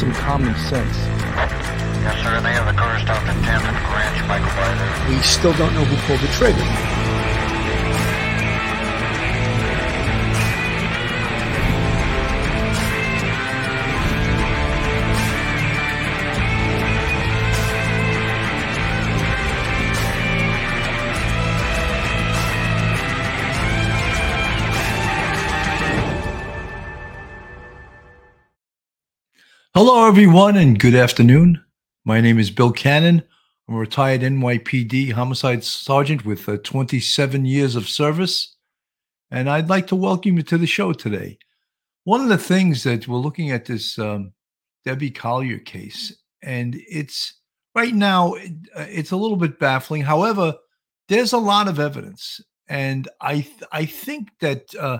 some common sense. Yes, sir. They have the car stopped at 10th and Ranch Michael. We still don't know who pulled the trigger. Hello, everyone, and good afternoon. My name is Bill Cannon. I'm a retired NYPD homicide sergeant with uh, 27 years of service, and I'd like to welcome you to the show today. One of the things that we're looking at this um, Debbie Collier case, and it's right now uh, it's a little bit baffling. However, there's a lot of evidence, and I th- I think that uh,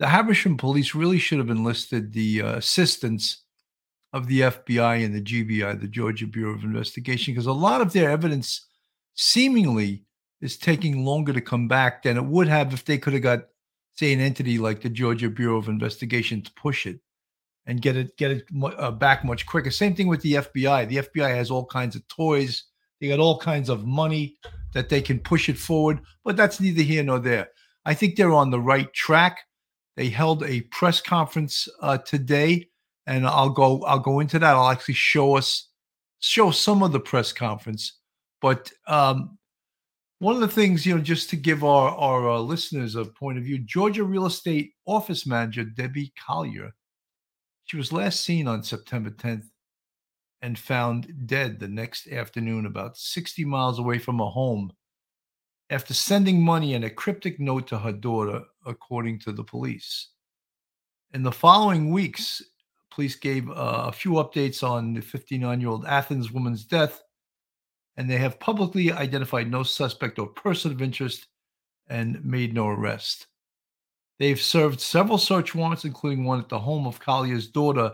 the Habersham police really should have enlisted the uh, assistance of the FBI and the GBI, the Georgia Bureau of Investigation, because a lot of their evidence seemingly is taking longer to come back than it would have if they could have got, say, an entity like the Georgia Bureau of Investigation to push it and get it get it uh, back much quicker. Same thing with the FBI. The FBI has all kinds of toys. They got all kinds of money that they can push it forward, but that's neither here nor there. I think they're on the right track. They held a press conference uh, today and I'll go I'll go into that. I'll actually show us show some of the press conference. But um, one of the things, you know, just to give our our uh, listeners a point of view, Georgia real estate office manager Debbie Collier, she was last seen on September 10th and found dead the next afternoon, about 60 miles away from her home, after sending money and a cryptic note to her daughter, according to the police. In the following weeks, police gave uh, a few updates on the 59 year old Athens woman's death, and they have publicly identified no suspect or person of interest and made no arrest. They've served several search warrants, including one at the home of Collier's daughter,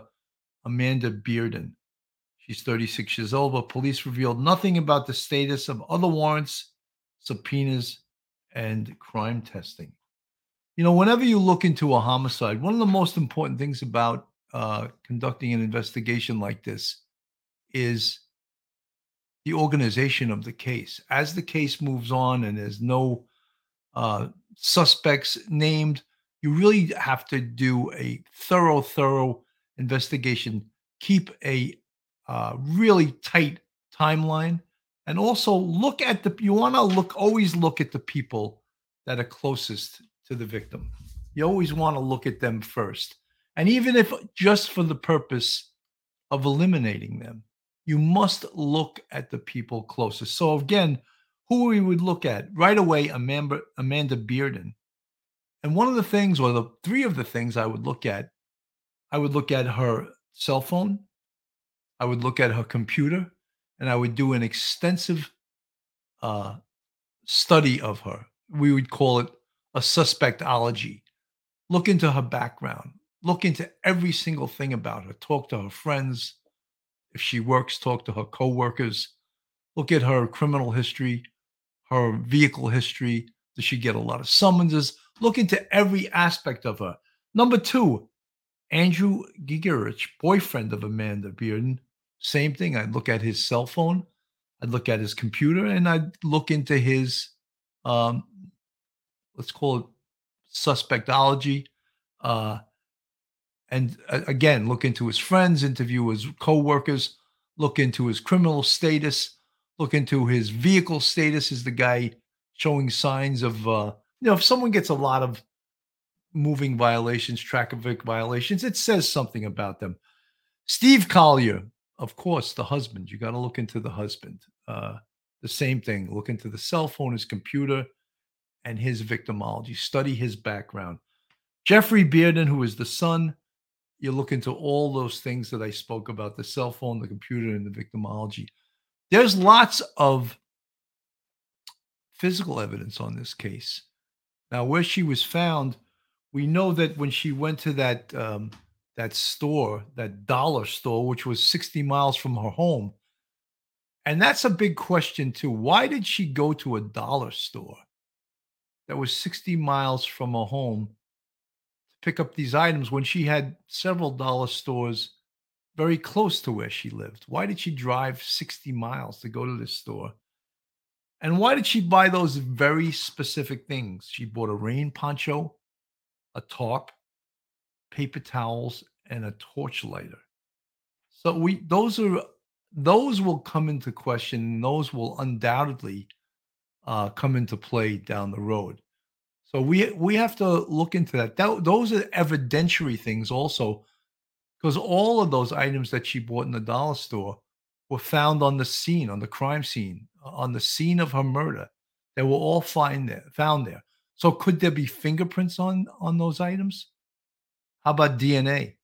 Amanda Bearden. She's 36 years old, but police revealed nothing about the status of other warrants, subpoenas, and crime testing. You know, whenever you look into a homicide, one of the most important things about uh, conducting an investigation like this is the organization of the case. As the case moves on and there's no uh, suspects named, you really have to do a thorough, thorough investigation. Keep a uh, really tight timeline, and also look at the. You want to look always look at the people that are closest to the victim. You always want to look at them first. And even if just for the purpose of eliminating them, you must look at the people closest. So again, who we would look at right away, Amanda, Amanda Bearden. And one of the things, or the three of the things I would look at, I would look at her cell phone, I would look at her computer, and I would do an extensive uh, study of her. We would call it a suspectology. Look into her background, look into every single thing about her, talk to her friends. If she works, talk to her coworkers, look at her criminal history, her vehicle history. Does she get a lot of summonses? Look into every aspect of her. Number two, Andrew Gigerich, boyfriend of Amanda Bearden, same thing. I'd look at his cell phone, I'd look at his computer, and I'd look into his, um, let's call it suspectology. Uh, and uh, again, look into his friends, interview his co-workers, look into his criminal status, look into his vehicle status. Is the guy showing signs of, uh, you know, if someone gets a lot of moving violations, traffic violations, it says something about them. Steve Collier, of course, the husband. You got to look into the husband. Uh, the same thing. Look into the cell phone, his computer, and his victimology. Study his background. Jeffrey Bearden, who is the son, you look into all those things that I spoke about the cell phone, the computer, and the victimology. There's lots of physical evidence on this case. Now, where she was found, we know that when she went to that um, that store, that dollar store, which was 60 miles from her home, and that's a big question too. Why did she go to a dollar store that was 60 miles from her home pick up these items when she had several dollar stores very close to where she lived. Why did she drive 60 miles to go to this store? And why did she buy those very specific things? She bought a rain poncho, a tarp, paper towels, and a torch lighter. So we those are those will come into question. And those will undoubtedly uh, come into play down the road. So we we have to look into that. that those are evidentiary things also, because all of those items that she bought in the dollar store were found on the scene, on the crime scene, on the scene of her murder. They were all find there, found there. So could there be fingerprints on on those items? How about DNA?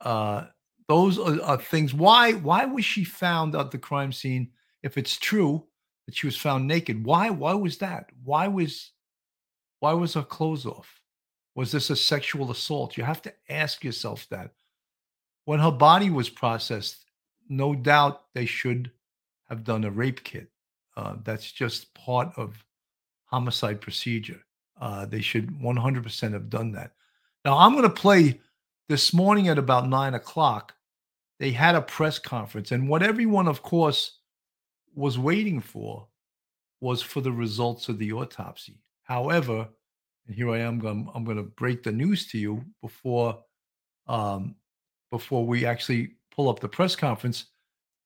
Uh, those are, are things. Why why was she found at the crime scene? If it's true that she was found naked, why why was that? Why was why was her clothes off? Was this a sexual assault? You have to ask yourself that. When her body was processed, no doubt they should have done a rape kit. Uh, that's just part of homicide procedure. Uh, they should 100% have done that. Now, I'm going to play this morning at about nine o'clock. They had a press conference, and what everyone, of course, was waiting for was for the results of the autopsy. However, and here I am, I'm, I'm going to break the news to you before um, before we actually pull up the press conference.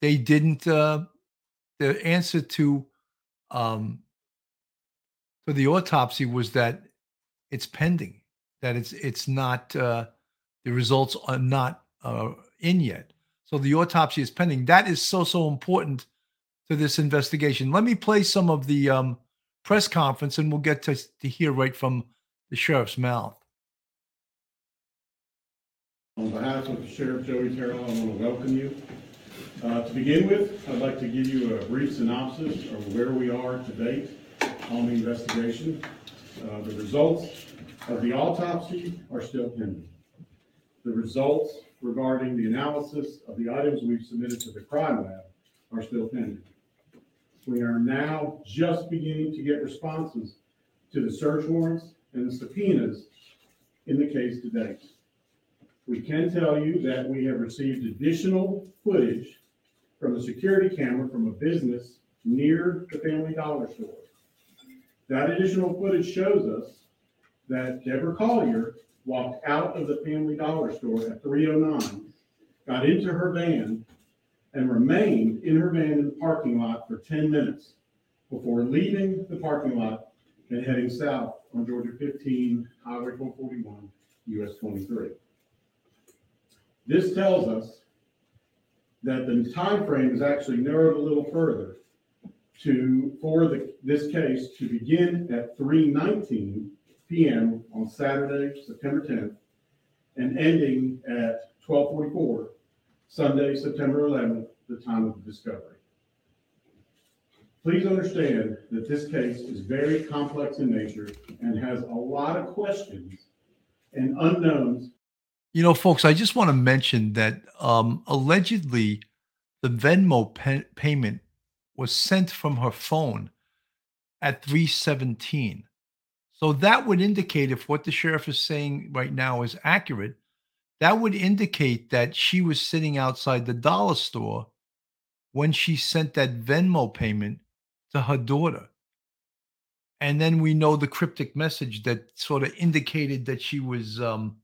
They didn't. Uh, the answer to um, for the autopsy was that it's pending, that it's it's not uh, the results are not uh, in yet. So the autopsy is pending. That is so so important to this investigation. Let me play some of the um, press conference and we'll get to, to hear right from the sheriff's mouth. On behalf of Sheriff Joey Terrell, I want to welcome you. Uh, to begin with, I'd like to give you a brief synopsis of where we are to date on the investigation. Uh, the results of the autopsy are still pending. The results regarding the analysis of the items we've submitted to the crime lab are still pending. We are now just beginning to get responses to the search warrants and the subpoenas in the case to date. We can tell you that we have received additional footage from a security camera from a business near the Family Dollar store. That additional footage shows us that Deborah Collier walked out of the Family Dollar store at 309, got into her van, and remained in her van in the parking lot for 10 minutes before leaving the parking lot and heading south on Georgia 15, Highway 441, US 23. This tells us that the time frame is actually narrowed a little further to, for the, this case to begin at 3:19 PM on Saturday, September 10th, and ending at 12:44 Sunday, September 11th, the time of the discovery. Please understand that this case is very complex in nature and has a lot of questions and unknowns. You know, folks, I just want to mention that um, allegedly the Venmo payment was sent from her phone at 317. So that would indicate if what the sheriff is saying right now is accurate, that would indicate that she was sitting outside the dollar store when she sent that Venmo payment to her daughter. And then we know the cryptic message that sort of indicated that she was um,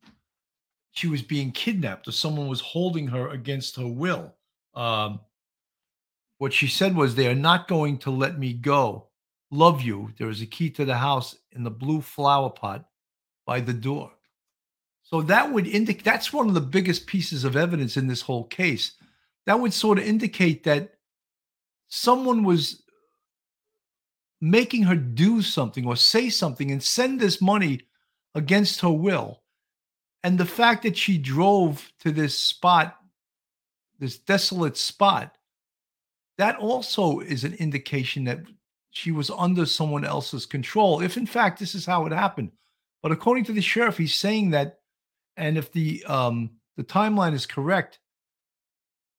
she was being kidnapped or someone was holding her against her will. Um, what she said was, "They are not going to let me go. Love you. There is a key to the house in the blue flower pot by the door." So that would indicate that's one of the biggest pieces of evidence in this whole case. That would sort of indicate that someone was making her do something or say something and send this money against her will. And the fact that she drove to this spot, this desolate spot, that also is an indication that she was under someone else's control, if in fact this is how it happened. But according to the sheriff, he's saying that, and if the um, the timeline is correct,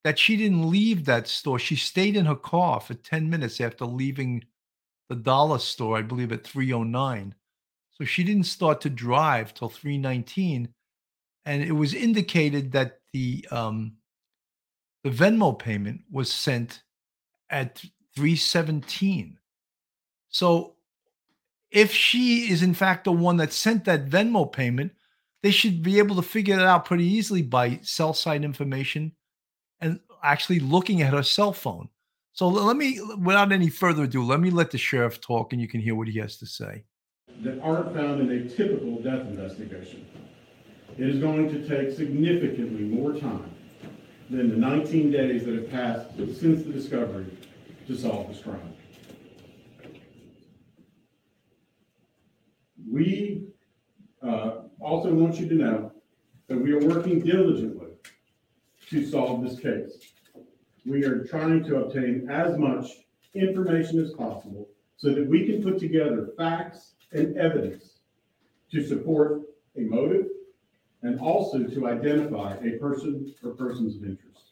that she didn't leave that store. She stayed in her car for 10 minutes after leaving the dollar store, I believe at 309. So she didn't start to drive till 319. And it was indicated that the um, the Venmo payment was sent at 317. So if she is in fact the one that sent that Venmo payment, they should be able to figure it out pretty easily by cell site information and actually looking at her cell phone. So let me, without any further ado, let me let the sheriff talk and you can hear what he has to say. that aren't found in a typical death investigation. It is going to take significantly more time than the 19 days that have passed since the discovery to solve this crime. We uh, also want you to know that we are working diligently to solve this case. We are trying to obtain as much information as possible so that we can put together facts and evidence to support a motive and also to identify a person or persons of interest.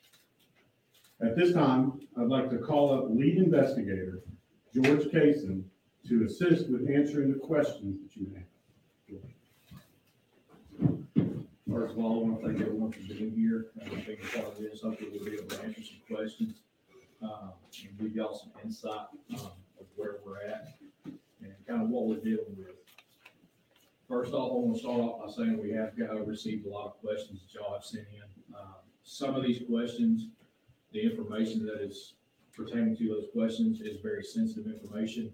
At this time, I'd like to call up lead investigator George Kaysen to assist with answering the questions that you may have. First of all, I want to thank everyone for being here. I think part of this, hopefully we'll be able to answer some questions. um, And give y'all some insight um, of where we're at and kind of what we're dealing with. First off, I want to start off by saying we have got, received a lot of questions that y'all have sent in. Um, Some of these questions, the information that is pertaining to those questions is very sensitive information.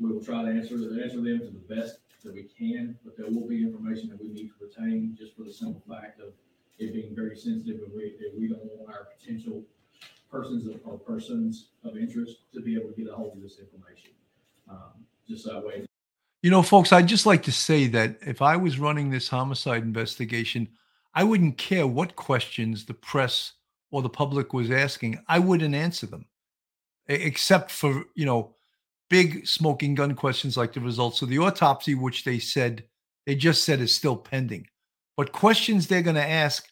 We will try to answer, answer them to the best that we can, but there will be information that we need to retain just for the simple fact of it being very sensitive and we, and we don't want our potential persons of- or persons of interest to be able to get a hold of this information. Um, Just that way, You know, folks, I'd just like to say that if I was running this homicide investigation, I wouldn't care what questions the press or the public was asking. I wouldn't answer them, except for, you know, big smoking gun questions like the results of the autopsy, which they said, they just said is still pending. But questions they're going to ask,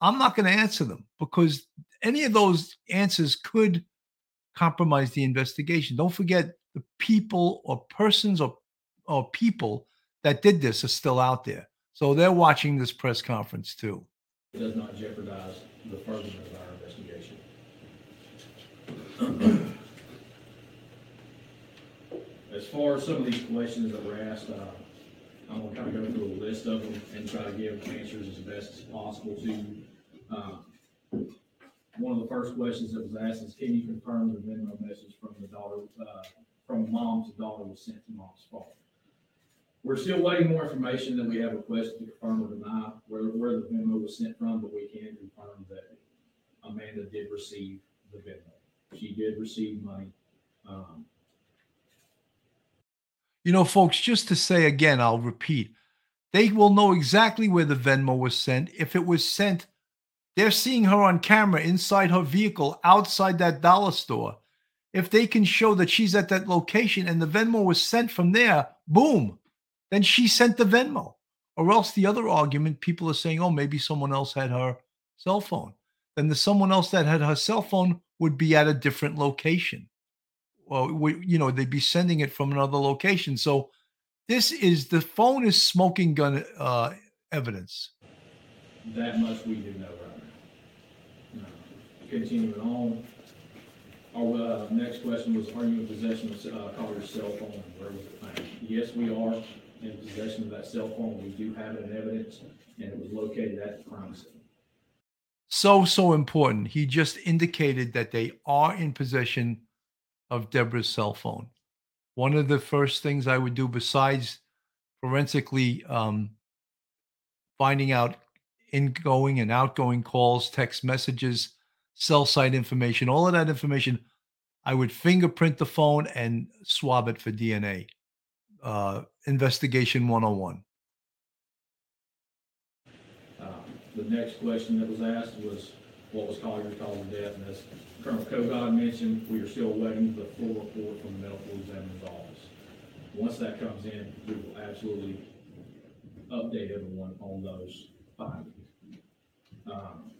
I'm not going to answer them because any of those answers could compromise the investigation. Don't forget the people or persons or or people that did this are still out there. So they're watching this press conference too. it does not jeopardize the furtherance of our investigation. As far as some of these questions that were asked, uh, I'm gonna kind of go through a list of them and try to give answers as best as possible to you. Um, One of the first questions that was asked is, can you confirm the Venmo message from the daughter, uh, from mom to daughter was sent to mom's phone? We're still waiting more information than we have requested to confirm or deny where, where the Venmo was sent from, but we can confirm that Amanda did receive the Venmo. She did receive money. Um, You know, folks, just to say again, I'll repeat, they will know exactly where the Venmo was sent. If it was sent, they're seeing her on camera inside her vehicle outside that dollar store. If they can show that she's at that location and the Venmo was sent from there, boom, then she sent the Venmo. Or else the other argument, people are saying, oh, maybe someone else had her cell phone. Then the someone else that had her cell phone would be at a different location. Well, we, you know, they'd be sending it from another location. So this is the phone is smoking gun uh, evidence. That much we do know right now. Uh, Continuing on, our, uh, next question was, are you in possession of, uh, Collier's cell phone? Where was it found? Yes, we are in possession of that cell phone. We do have it in evidence, and it was located at the crime scene. So so important. He just indicated that they are in possession of Deborah's cell phone. One of the first things I would do, besides forensically um, finding out ingoing and outgoing calls, text messages, cell site information, all of that information, I would fingerprint the phone and swab it for DNA. Uh, investigation 101. Um, The next question that was asked was, what was Collier's cause of death? And as Colonel Kogod mentioned, we are still waiting for the full report from the medical examiner's office. Once that comes in, we will absolutely update everyone on those findings. Um,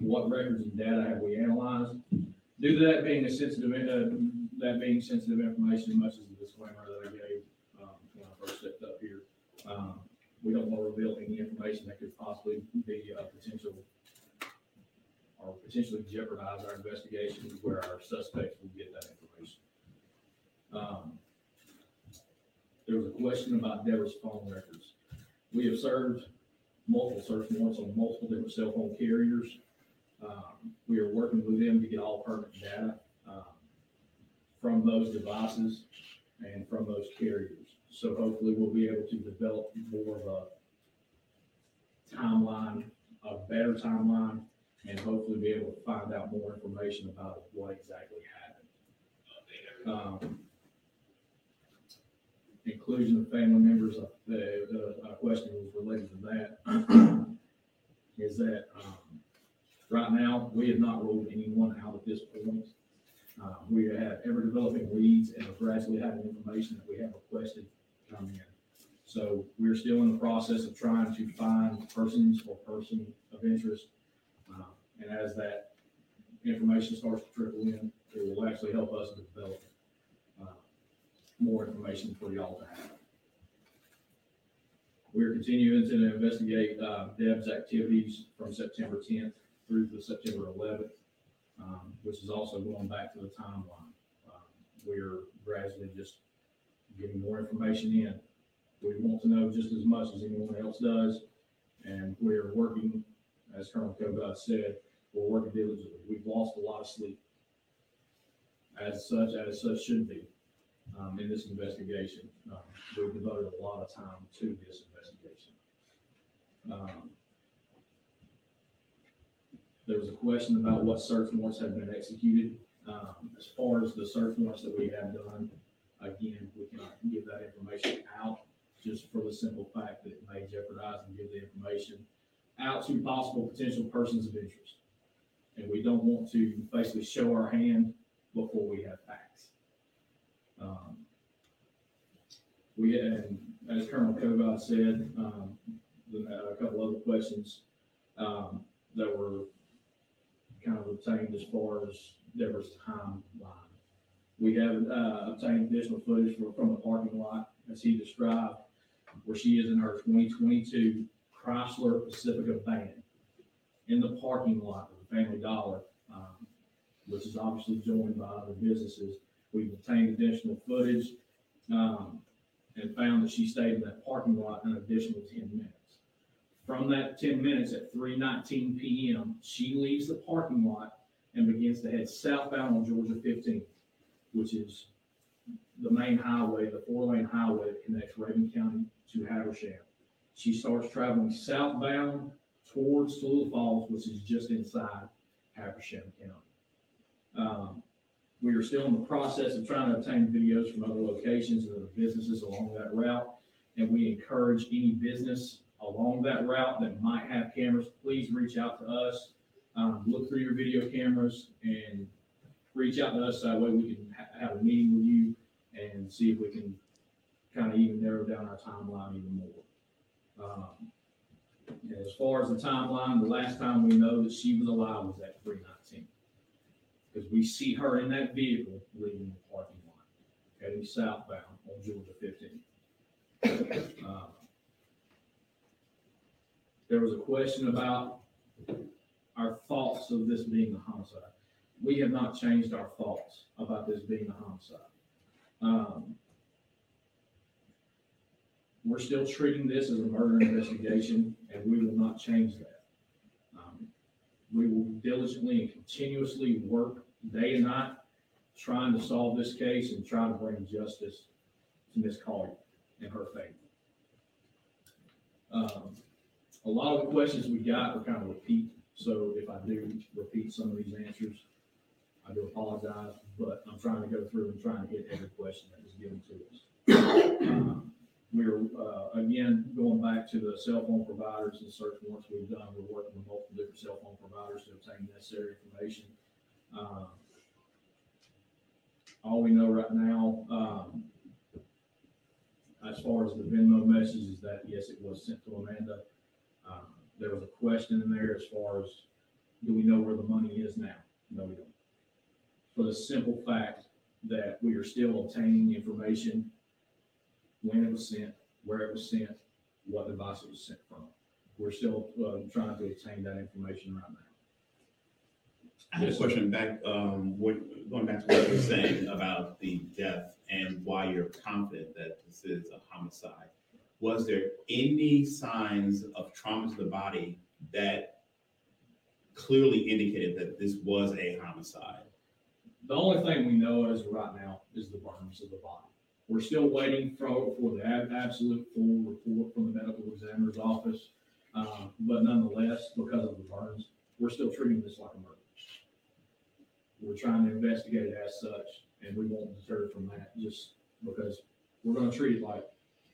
What records and data have we analyzed? Due to that being a sensitive, uh, that being sensitive information, much as the disclaimer that I gave, um, when I first stepped up here, um, we don't want to reveal any information that could possibly be a potential or potentially jeopardize our investigation where our suspects will get that information. Um, there was a question about Deborah's phone records. We have served multiple search warrants on multiple different cell phone carriers. Um, we are working with them to get all pertinent data, um, from those devices and from those carriers. So hopefully we'll be able to develop more of a timeline, a better timeline, and hopefully be able to find out more information about what exactly happened. Um, Inclusion of family members, uh, the, the, uh, question was related to that. Is that, um, right now, we have not ruled anyone out at this point. Uh, we have ever developing leads and are gradually having information that we have requested come in. So we're still in the process of trying to find persons or person of interest. And as that information starts to trickle in, it will actually help us develop uh, more information for y'all to have. We're continuing to investigate uh, Deb's activities from September tenth through to September eleventh, um, which is also going back to the timeline. Um, We're gradually just getting more information in. We want to know just as much as anyone else does, and we're working, as Colonel Kogod said, we're working diligently. We've lost a lot of sleep. As such, as such should be, um, in this investigation. Um, We've devoted a lot of time to this investigation. Um, There was a question about what search warrants have been executed. Um, as far as the search warrants that we have done, again, we cannot give that information out just for the simple fact that it may jeopardize and give the information out to possible potential persons of interest. And we don't want to basically show our hand before we have facts. Um, We, and as Colonel Kogod said, um, a couple other questions, um, that were kind of obtained as far as Deborah's timeline. We have, uh, obtained additional footage from, from the parking lot, as he described, where she is in her twenty twenty-two Chrysler Pacifica van in the parking lot Family Dollar, um, which is obviously joined by other businesses. We've obtained additional footage, um, and found that she stayed in that parking lot an additional ten minutes. From that ten minutes at three nineteen PM, she leaves the parking lot and begins to head southbound on Georgia fifteen, which is the main highway, the four-lane highway that connects Rabun County to Habersham. She starts traveling southbound towards Tallulah Falls, which is just inside Habersham County. Um, we are still in the process of trying to obtain videos from other locations and other businesses along that route. And we encourage any business along that route that might have cameras, please reach out to us. Um, look through your video cameras and reach out to us. That way we can ha- have a meeting with you and see if we can kind of even narrow down our timeline even more. Um, as far as the timeline, the last time we know that she was alive was at three nineteen. Because we see her in that vehicle leaving the parking lot, heading southbound on Georgia fifteen. Um, There was a question about our thoughts of this being a homicide. We have not changed our thoughts about this being a homicide. Um, We're still treating this as a murder investigation, and we will not change that. Um, We will diligently and continuously work day and night, trying to solve this case and try to bring justice to Miss Collier and her family. Um, A lot of the questions we got were kind of repeat, so if I do repeat some of these answers, I do apologize, but I'm trying to go through and trying to hit every question that was given to us. Um, We're, uh, again, going back to the cell phone providers and search warrants we've done, we're working with multiple different cell phone providers to obtain necessary information. Um, All we know right now, um, as far as the Venmo message is that, yes, it was sent to Amanda. Um, There was a question in there as far as, do we know where the money is now? No, we don't for the simple fact that we are still obtaining information when it was sent, where it was sent, what device it was sent from. We're still, uh, trying to obtain that information right now. I have a question back, um, what, going back to what you were saying about the death and why you're confident that this is a homicide. Was there any signs of trauma to the body that clearly indicated that this was a homicide? The only thing we know as of right now is the burns of the body. We're still waiting for, for the ab- absolute full report from the medical examiner's office. Uh, but nonetheless, because of the burns, we're still treating this like a murder. We're trying to investigate it as such, and we won't deter from that just because we're gonna treat it like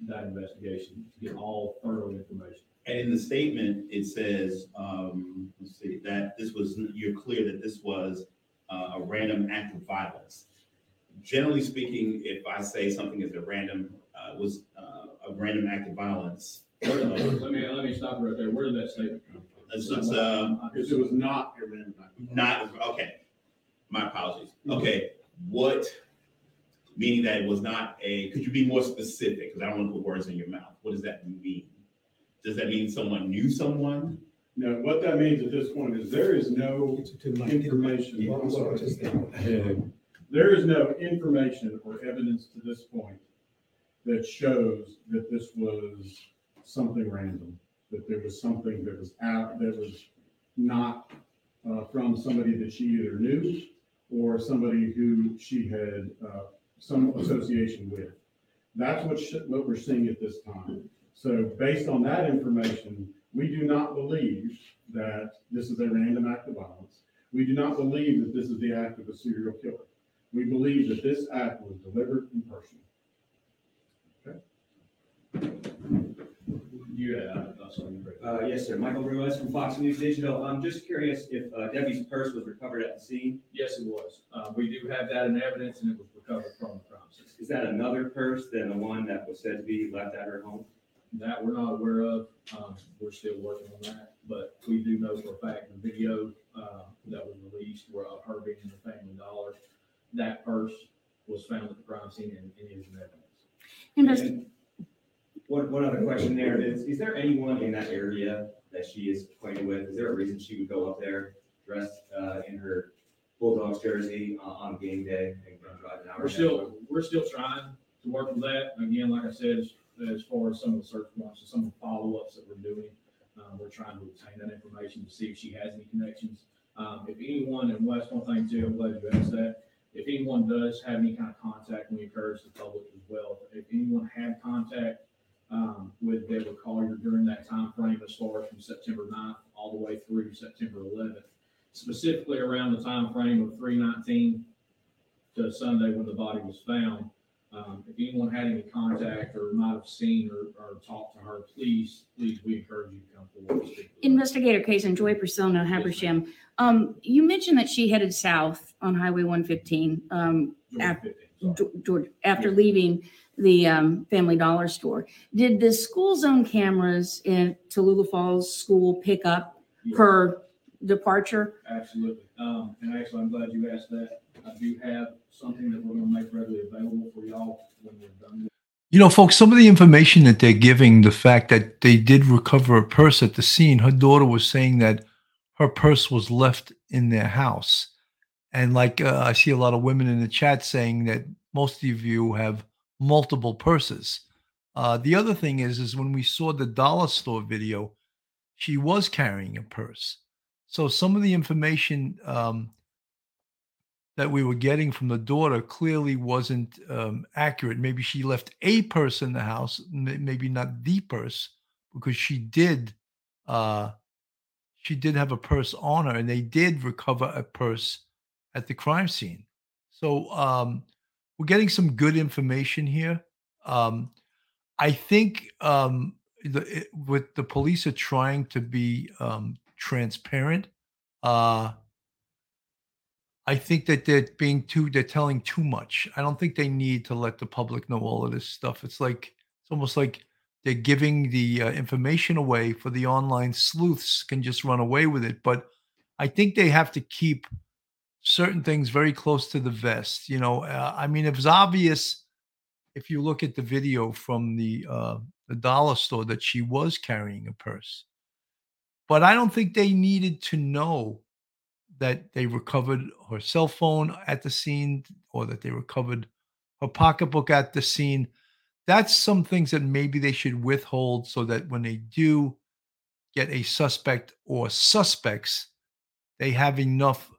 that investigation to get all thorough information. And in the statement, it says, um, let's see, that this was, you're clear that this was uh, a random act of violence. Generally speaking, if I say something is a random, uh, was uh, a random act of violence, Where did that- Let me, let me stop right there. Where did that statement come from? it's, it's, um, Because it was not a random act. not, okay, my apologies. Okay, what, meaning that it was not a, could you be more specific? Because I don't want to put words in your mouth. What does that mean? Does that mean someone knew someone? Now, what that means at this point is there is no information. There is no information or evidence to this point that shows that this was something random, that there was something that was out, that was not uh, from somebody that she either knew or somebody who she had uh, some association with. That's what, sh- what we're seeing at this time. So based on that information, we do not believe that this is a random act of violence. We do not believe that this is the act of a serial killer. We believe that this act was delivered in person. Yeah, that's what Uh, yes, sir. Michael Ruiz from Fox News Digital. I'm just curious if uh, Debbie's purse was recovered at the scene. Yes, it was. Uh, we do have that in evidence and it was recovered from the crime scene. Is that another purse than the one that was said to be left at her home? That we're not aware of. Um, we're still working on that, but we do know for a fact the video, uh, that was released where of her being in the family dollar, that purse was found at the crime scene and it is in evidence. And One, one other question there is, is there anyone in that area that she is acquainted with? Is there a reason she would go up there dressed, uh, in her Bulldogs jersey on, on game day and and drive an hour? We're still, we're still trying to work with that. Again, like I said, as, as far as some of the search warrants and some of the follow-ups that we're doing, um, we're trying to obtain that information to see if she has any connections. Um, if anyone, and Wes, one thing too, I'm glad you asked that. If anyone does have any kind of contact, we encourage the public as well. If anyone had contact, um, with Deborah Collier during that time frame, as far as from September 9th all the way through September eleventh, specifically around the time frame of three nineteen to Sunday when the body was found. Um, if anyone had any contact or might have seen or, or talked to her, please, please, we encourage you to come forward and speak. with us. Investigator Case and Joy Priscilla Habersham. Um, you mentioned that she headed south on Highway one fifteen, um, Georgia af- 15, sorry. Ge- Georgia, after leaving the, um, Family Dollar store. Did the school zone cameras in Tallulah Falls School pick up Yes, her departure? Absolutely. Um, and actually, I'm glad you asked that. I do have something that we're gonna make readily available for y'all when we're done with You know, folks, some of the information that they're giving, the fact that they did recover a purse at the scene, her daughter was saying that her purse was left in their house. And like uh, I see a lot of women in the chat saying that most of you have multiple purses. Uh, the other thing is, is when we saw the dollar store video, she was carrying a purse. So some of the information um, that we were getting from the daughter clearly wasn't um, accurate. Maybe she left a purse in the house, maybe not the purse, because she did. Uh, she did have a purse on her, and they did recover a purse at the crime scene. So um, we're getting some good information here. Um, I think um, the, it, with the police are trying to be um, transparent. Uh, I think that they're being too they're telling too much. I don't think they need to let the public know all of this stuff. It's like it's almost like they're giving the uh, information away for the online sleuths can just run away with it. But I think they have to keep certain things very close to the vest. You know, uh, I mean, it was obvious if you look at the video from the uh, the dollar store that she was carrying a purse. But I don't think they needed to know that they recovered her cell phone at the scene or that they recovered her pocketbook at the scene. That's some things that maybe they should withhold so that when they do get a suspect or suspects, they have enough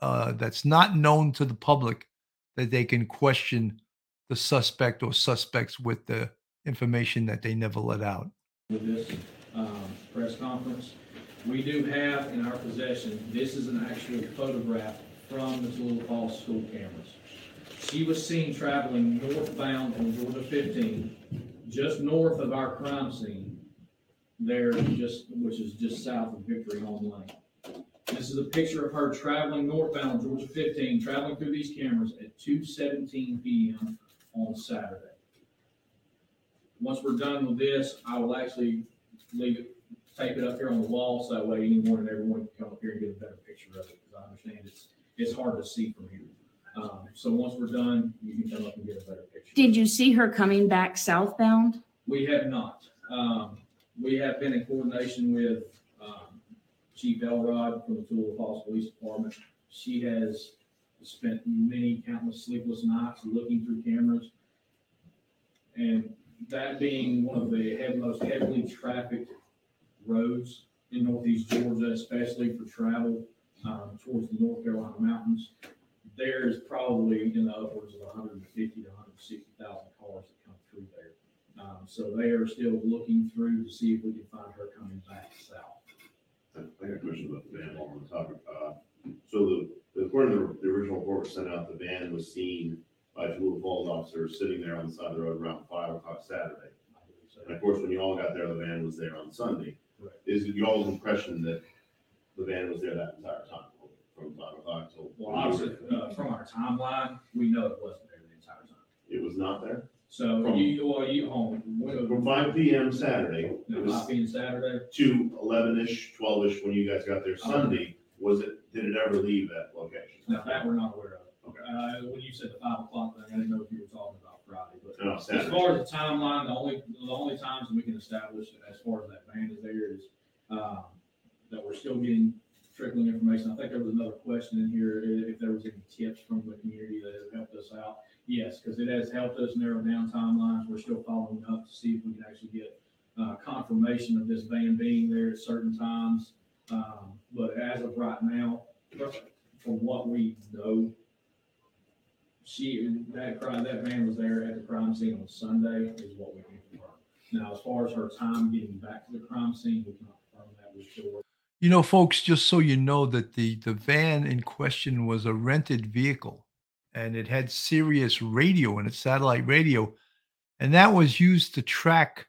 uh, that's not known to the public that they can question the suspect or suspects with the information that they never let out. with this um, press conference. We do have in our possession, this is an actual photograph from the Tallulah Falls school cameras. She was seen traveling northbound on Georgia 15, just north of our crime scene, there, just, which is just south of Victory Home Lane. This is a picture of her traveling northbound on Georgia 15, traveling through these cameras at 2:17 PM on Saturday. Once we're done with this, I will actually leave it, tape it up here on the wall, so that way anyone and everyone can come up here and get a better picture of it, because I understand it's, it's hard to see from here. Um, so once we're done, you can come up and get a better picture. Did you see her coming back southbound? We have not. Um, we have been in coordination with, um, Chief Elrod from the Tallulah Falls Police Department. She has spent many countless sleepless nights looking through cameras. And that being one of the head- most heavily trafficked roads in northeast Georgia, especially for travel, um, towards the North Carolina mountains, there's probably in the upwards of hundred and fifty to hundred and sixty thousand cars that come through there. Um, so they are still looking through to see if we can find her coming back south. I got a question about the van while we're on the topic. Uh, So the, according to the original report sent out, the van was seen by Tallulah Falls officers sitting there on the side of the road around five o'clock Saturday. And of course, when you all got there, the van was there on Sunday. Correct. Is it y'all's impression that the van was there that entire time, from five o'clock till? Well, obviously, uh, from our timeline, we know it wasn't there the entire time. It was not there? So From- you, well, you home, From five P M Saturday, it not was being Saturday, to eleven-ish, twelve-ish when you guys got there Sunday. Was it, did it ever leave that location? now that we're not aware of. Okay. Uh, when you said the five o'clock thing, I didn't know if you were talking about Friday, but No, As Saturday. far as the timeline, the only, the only times we can establish as far as that van is there is, um, that we're still getting trickling information. I think there was another question in here, if there was any tips from the community that have helped us out. Yes, because it has helped us narrow down timelines. We're still following up to see if we can actually get, uh, confirmation of this van being there at certain times. Um, but as of right now, from what we know, she, that crime, that van was there at the crime scene on Sunday is what we can confirm. Now, as far as her time getting back to the crime scene, we cannot confirm that. We're working. You know, folks, just so you know that the the van in question was a rented vehicle and it had Sirius radio in it, satellite radio, and that was used to track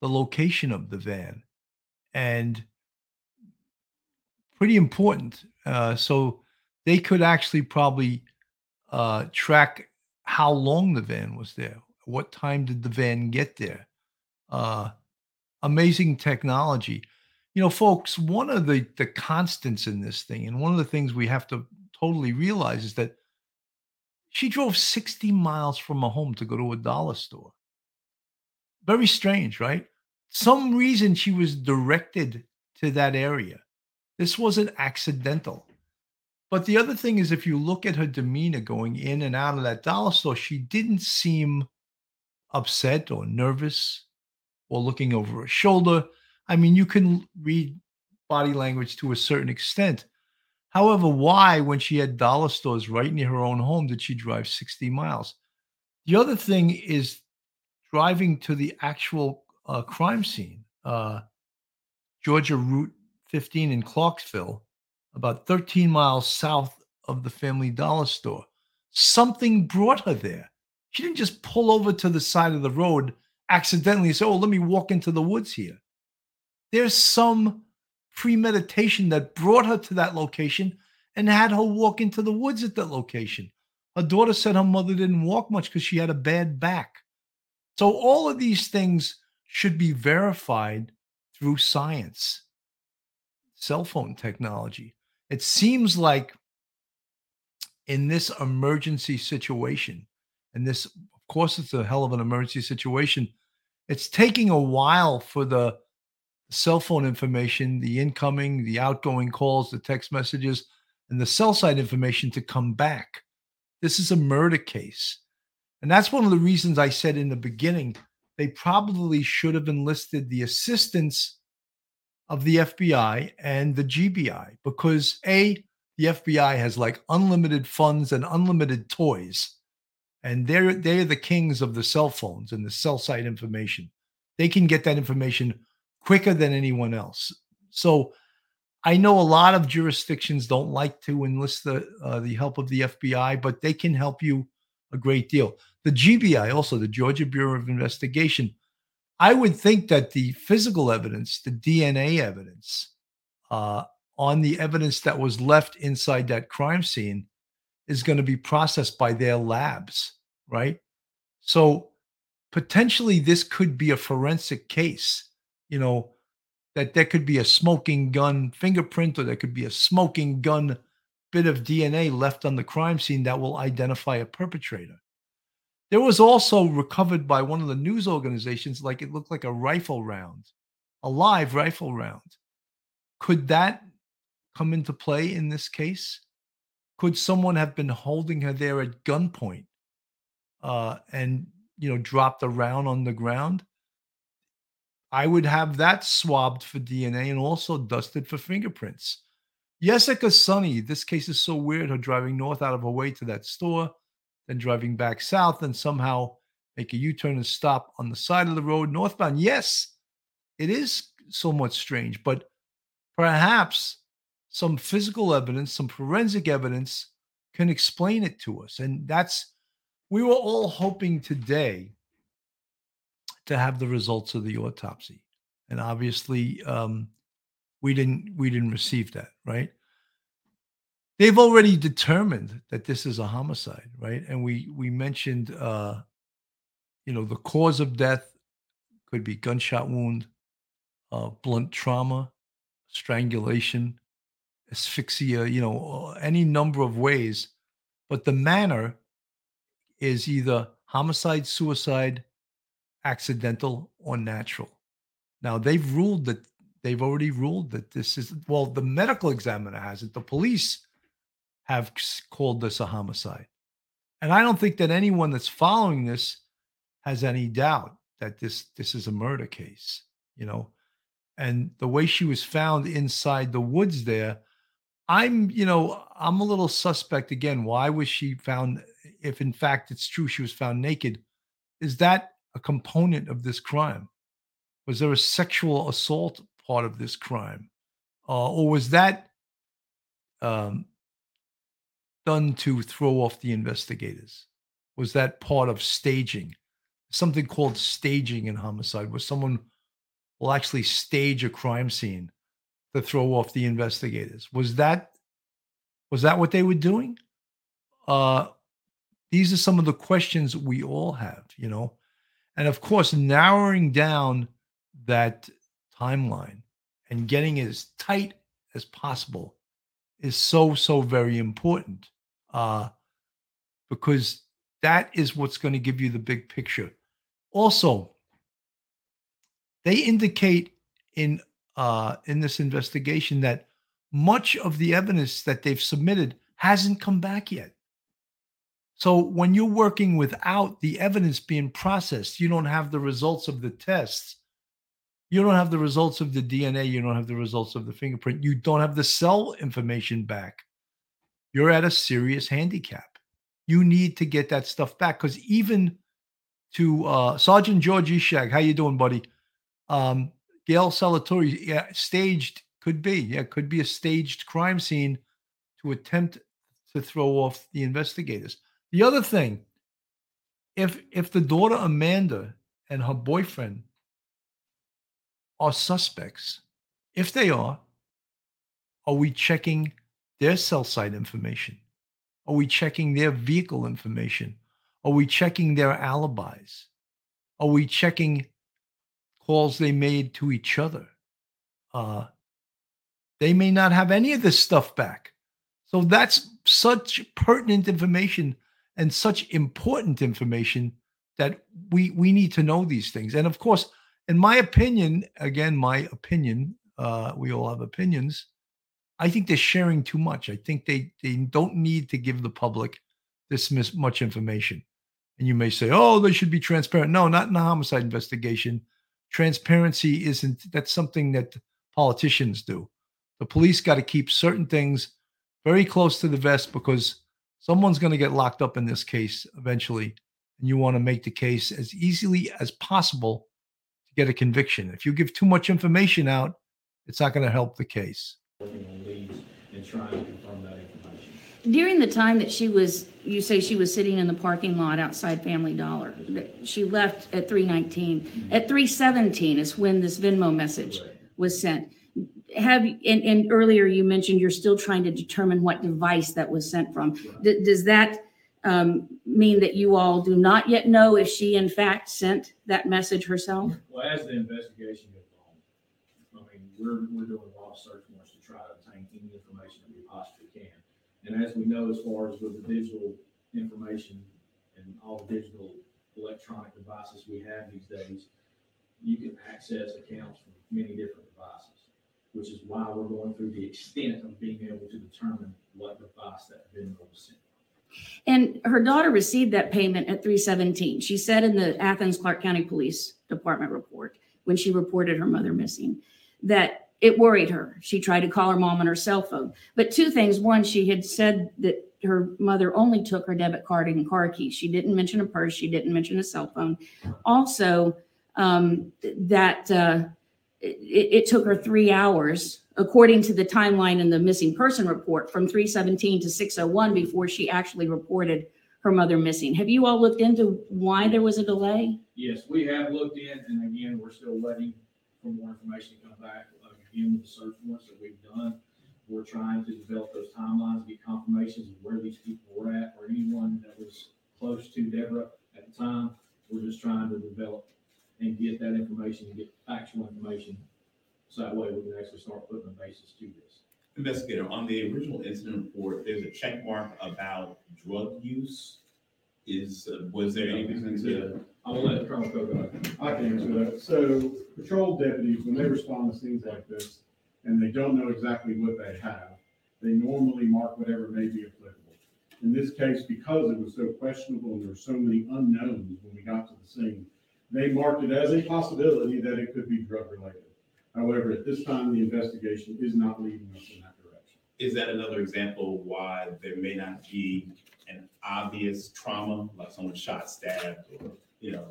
the location of the van. And pretty important. Uh, so they could actually probably uh, track how long the van was there. What time did the van get there? Uh, amazing technology you know folks one of the the constants in this thing and one of the things we have to totally realize is that she drove 60 miles from her home to go to a dollar store. Very strange right? Some reason she was directed to that area. This wasn't accidental. But the other thing is if you look at her demeanor going in and out of that dollar store she didn't seem upset or nervous or looking over her shoulder I mean, you can read body language to a certain extent. However, why, when she had dollar stores right near her own home, did she drive 60 miles? The other thing is driving to the actual uh, crime scene, uh, Georgia Route 15 in Clarksville, about 13 miles south of the Family Dollar Store. Something brought her there. She didn't just pull over to the side of the road accidentally and say, Oh, let me walk into the woods here there's some premeditation that brought her to that location and had her walk into the woods at that location. Her daughter said her mother didn't walk much because she had a bad back. So, all of these things should be verified through science, cell phone technology. It seems like in this emergency situation, and this, of course, it's a hell of an emergency situation, it's taking a while for the cell phone information, the incoming, the outgoing calls, the text messages, and the cell site information to come back. This is a murder case. And that's one of the reasons I said in the beginning they probably should have enlisted the assistance of the FBI and the GBI because A, the FBI has like unlimited funds and unlimited toys. And they're they're the kings of the cell phones and the cell site information. They can get that information quicker than anyone else. So I know a lot of jurisdictions don't like to enlist the uh, the help of the FBI, but they can help you a great deal. The GBI, also the Georgia Bureau of Investigation, I would think that the physical evidence, the DNA evidence, uh, on the evidence that was left inside that crime scene is going to be processed by their labs, right? So potentially this could be a forensic case, you know, that there could be a smoking gun fingerprint or there could be a smoking gun bit of DNA left on the crime scene that will identify a perpetrator. There was also recovered by one of the news organizations, like it looked like a rifle round, a live rifle round. Could that come into play in this case? Could someone have been holding her there at gunpoint uh, and you know dropped a round on the ground? I would have that swabbed for DNA and also dusted for fingerprints. Jessica Sunny, this case is so weird. Her driving north out of her way to that store, then driving back south, and somehow make a U turn and stop on the side of the road northbound. Yes, it is somewhat strange, but perhaps some physical evidence, some forensic evidence can explain it to us. And that's, we were all hoping today to have the results of the autopsy. And obviously, um, we didn't we didn't receive that, right? They've already determined that this is a homicide, right? And we we mentioned uh, you know, the cause of death could be gunshot wound, uh, blunt trauma, strangulation, asphyxia, you know, any number of ways. But the manner is either homicide, suicide, accidental, or natural. Now they've ruled that they've already ruled that this is well, the medical examiner has it. The police have called this a homicide. And I don't think that anyone that's following this has any doubt that this this is a murder case, you know. And the way she was found inside the woods there, I'm, you know, I'm a little suspect again. Why was she found if in fact it's true she was found naked? Is that a component of this crime? Was there a sexual assault part of this crime? Uh, or was that um, done to throw off the investigators? Was that part of staging? Something called staging in homicide, where someone will actually stage a crime scene to throw off the investigators. Was that was that what they were doing? Uh, these are some of the questions we all have, you know, and of course, narrowing down that timeline and getting it as tight as possible is so so very important uh, because that is what's going to give you the big picture. Also, they indicate in uh, in this investigation that much of the evidence that they've submitted hasn't come back yet. So when you're working without the evidence being processed, you don't have the results of the tests. You don't have the results of the DNA. You don't have the results of the fingerprint. You don't have the cell information back. You're at a serious handicap. You need to get that stuff back because even to uh, Sergeant George Ishak, how you doing, buddy? Um, Gail Salvatore, yeah, staged could be, yeah, could be a staged crime scene to attempt to throw off the investigators. The other thing, if if the daughter Amanda and her boyfriend are suspects, if they are, are we checking their cell site information? Are we checking their vehicle information? Are we checking their alibis? Are we checking calls they made to each other. Uh, they may not have any of this stuff back. So that's such pertinent information and such important information that we we need to know these things. And of course, in my opinion, again, my opinion, uh, we all have opinions. I think they're sharing too much. I think they they don't need to give the public this mis- much information. And you may say, "Oh, they should be transparent." No, not in a homicide investigation. Transparency isn't. That's something that politicians do. The police got to keep certain things very close to the vest because someone's going to get locked up in this case eventually, and you want to make the case as easily as possible to get a conviction. If you give too much information out, it's not going to help the case. Working on leads and trying to confirm that information. During the time that she was, you say she was sitting in the parking lot outside Family Dollar, she left at three nineteen. At three seventeen is when this Venmo message Correct. was sent. Have, and, and earlier you mentioned you're still trying to determine what device that was sent from. D- Does that um, mean that you all do not yet know if she in fact sent that message herself? Well, as the investigation goes on, I mean, we're, we're doing a lot of search warrants to try to obtain any information that we possibly can. And as we know, as far as with the digital information and all the digital electronic devices we have these days, you can access accounts from many different devices, which is why we're going through the extent of being able to determine what device that Venmo was sent. And her daughter received that payment at three seventeen. She said in the Athens Clarke County Police Department report, when she reported her mother missing, that it worried her. She tried to call her mom on her cell phone. But two things. One, she had said that her mother only took her debit card and car keys. She didn't mention a purse. She didn't mention a cell phone. Also, um, that uh, it, it took her three hours, according to the timeline in the missing person report, from 317 to 601 before she actually reported her mother missing. Have you all looked into why there was a delay? Yes, we have looked in, and again, we're still waiting for more information to come back. Uh, Again, with the search warrants that we've done, we're trying to develop those timelines, get confirmations of where these people were at, or anyone that was close to Deborah at the time. We're just trying to develop and get that information, and get factual information, so that way we can actually start putting a basis to this. Investigator, on the original incident report, there's a check mark about drug use. Is, uh, was there any reason to? I will let Colonel go. I can answer that. So patrol deputies, when they respond to things like this, and they don't know exactly what they have, they normally mark whatever may be applicable. In this case, because it was so questionable and there were so many unknowns when we got to the scene, they marked it as a possibility that it could be drug related. However, at this time, the investigation is not leading us in that direction. Is that another example why there may not be an obvious trauma, like someone shot, stabbed, or, you know?